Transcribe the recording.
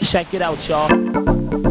Check it out, y'all.